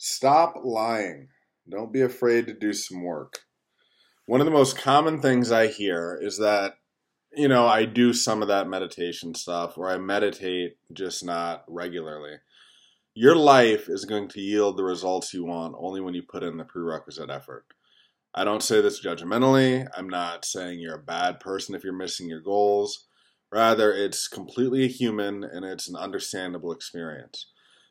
Stop lying. Don't be afraid to do some work. One of the most common things I hear is that, you know, I do some of that meditation stuff or I meditate, just not regularly. Your life is going to yield the results you want only when you put in the prerequisite effort. I don't say this judgmentally. I'm not saying you're a bad person if you're missing your goals. Rather, it's completely human and it's an understandable experience.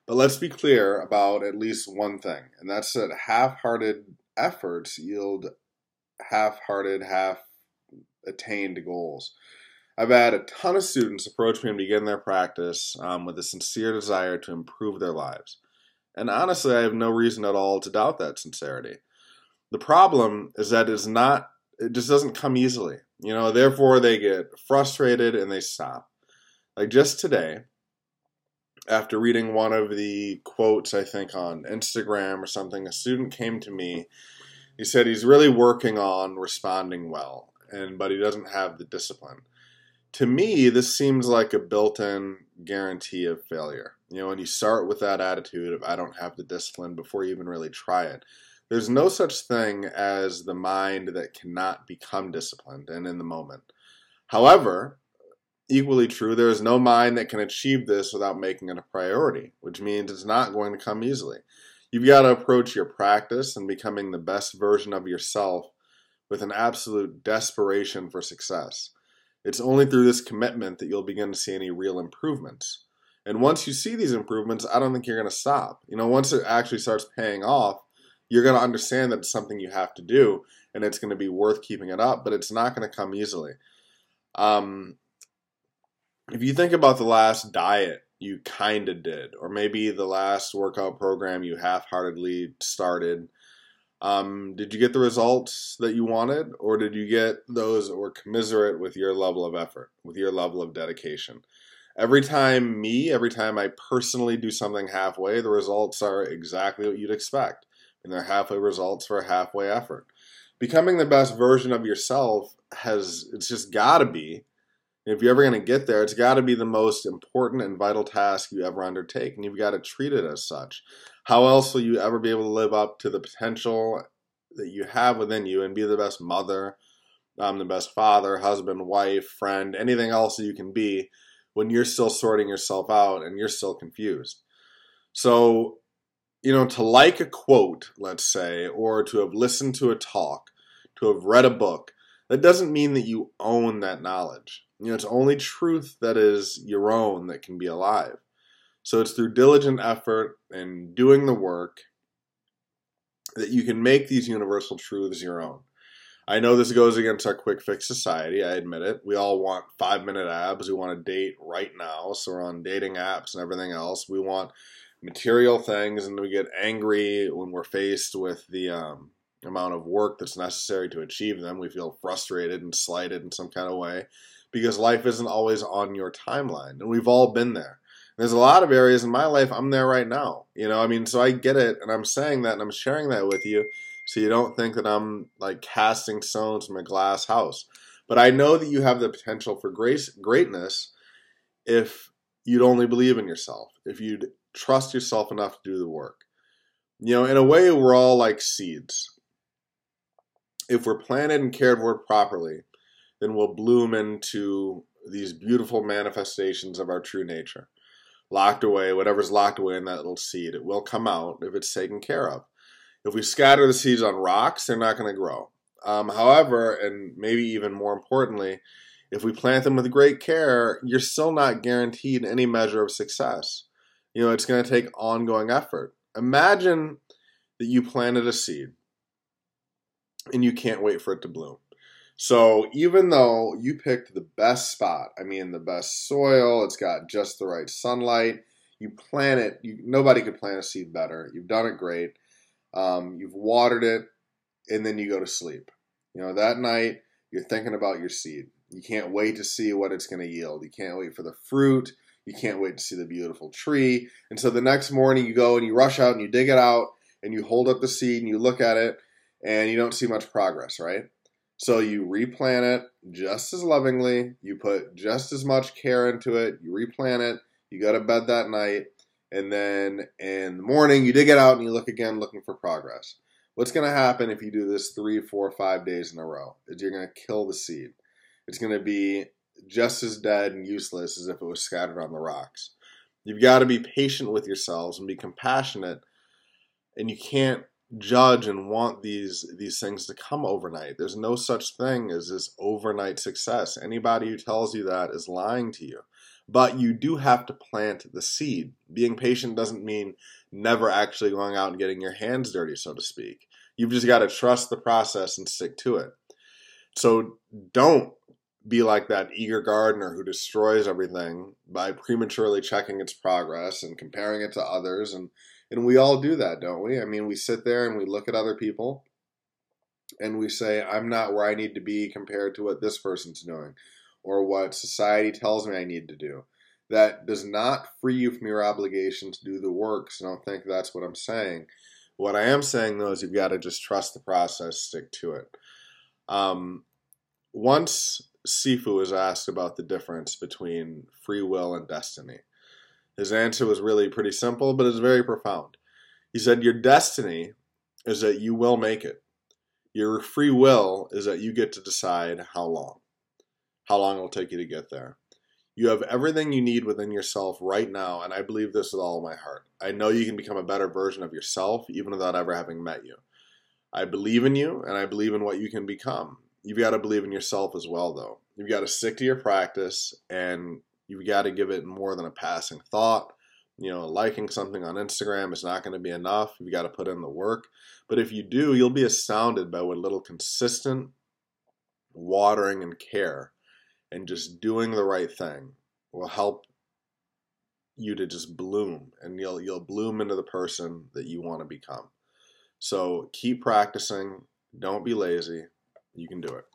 But let's be clear about at least one thing, and that's that half hearted efforts yield half hearted, half attained goals. I've had a ton of students approach me and begin their practice um, with a sincere desire to improve their lives. And honestly, I have no reason at all to doubt that sincerity. The problem is that it's not, it just doesn't come easily. You know, therefore they get frustrated and they stop. Like just today, after reading one of the quotes, I think on Instagram or something, a student came to me. He said he's really working on responding well, and but he doesn't have the discipline. To me, this seems like a built-in guarantee of failure. You know, when you start with that attitude of I don't have the discipline before you even really try it, there's no such thing as the mind that cannot become disciplined and in the moment. However, equally true, there is no mind that can achieve this without making it a priority, which means it's not going to come easily. You've got to approach your practice and becoming the best version of yourself with an absolute desperation for success. It's only through this commitment that you'll begin to see any real improvements. And once you see these improvements, I don't think you're going to stop. You know, once it actually starts paying off, you're going to understand that it's something you have to do and it's going to be worth keeping it up, but it's not going to come easily. Um, if you think about the last diet you kind of did, or maybe the last workout program you half heartedly started, um, did you get the results that you wanted, or did you get those that were commiserate with your level of effort, with your level of dedication? Every time me, every time I personally do something halfway, the results are exactly what you'd expect. And they're halfway results for a halfway effort. Becoming the best version of yourself has, it's just gotta be if you're ever going to get there, it's got to be the most important and vital task you ever undertake, and you've got to treat it as such. How else will you ever be able to live up to the potential that you have within you and be the best mother, um, the best father, husband, wife, friend, anything else that you can be when you're still sorting yourself out and you're still confused? So, you know, to like a quote, let's say, or to have listened to a talk, to have read a book, that doesn't mean that you own that knowledge. You know, it's only truth that is your own that can be alive. So it's through diligent effort and doing the work that you can make these universal truths your own. I know this goes against our quick fix society, I admit it. We all want five minute abs. We want to date right now. So we're on dating apps and everything else. We want material things and we get angry when we're faced with the um, amount of work that's necessary to achieve them. We feel frustrated and slighted in some kind of way because life isn't always on your timeline. And we've all been there. There's a lot of areas in my life I'm there right now. You know, I mean, so I get it and I'm saying that and I'm sharing that with you so you don't think that I'm like casting stones from a glass house. But I know that you have the potential for grace greatness if you'd only believe in yourself, if you'd trust yourself enough to do the work. You know, in a way, we're all like seeds. If we're planted and cared for properly, then we'll bloom into these beautiful manifestations of our true nature. Locked away, whatever's locked away in that little seed, it will come out if it's taken care of. If we scatter the seeds on rocks, they're not going to grow. Um, however, and maybe even more importantly, if we plant them with great care, you're still not guaranteed any measure of success. You know, it's going to take ongoing effort. Imagine that you planted a seed and you can't wait for it to bloom. So even though you picked the best spot, I mean the best soil, it's got just the right sunlight. You plant it. You, nobody could plant a seed better. You've done it great. Um, you've watered it, and then you go to sleep. You know that night you're thinking about your seed. You can't wait to see what it's going to yield. You can't wait for the fruit. You can't wait to see the beautiful tree. And so the next morning you go and you rush out and you dig it out and you hold up the seed and you look at it and you don't see much progress, right? So you replant it just as lovingly, you put just as much care into it, you replant it, you go to bed that night, and then in the morning you dig it out and you look again looking for progress. What's going to happen if you do this three, four, five days in a row? Is you're going to kill the seed. It's going to be just as dead and useless as if it was scattered on the rocks. You've got to be patient with yourselves and be compassionate, and you can't judge and want these these things to come overnight. There's no such thing as this overnight success. Anybody who tells you that is lying to you. But you do have to plant the seed. Being patient doesn't mean never actually going out and getting your hands dirty, so to speak. You've just got to trust the process and stick to it. So don't be like that eager gardener who destroys everything by prematurely checking its progress and comparing it to others and and we all do that, don't we? I mean, we sit there and we look at other people and we say, I'm not where I need to be compared to what this person's doing or what society tells me I need to do. That does not free you from your obligation to do the work. So don't think that's what I'm saying. What I am saying though is you've got to just trust the process, stick to it. Um, once Sifu was asked about the difference between free will and destiny, his answer was really pretty simple, but it's very profound. He said, Your destiny is that you will make it. Your free will is that you get to decide how long, how long it'll take you to get there. You have everything you need within yourself right now, and I believe this with all my heart. I know you can become a better version of yourself even without ever having met you. I believe in you, and I believe in what you can become. You've got to believe in yourself as well, though. You've got to stick to your practice and you've got to give it more than a passing thought. You know, liking something on Instagram is not going to be enough. You've got to put in the work. But if you do, you'll be astounded by what little consistent watering and care and just doing the right thing will help you to just bloom and you'll you'll bloom into the person that you want to become. So keep practicing, don't be lazy. You can do it.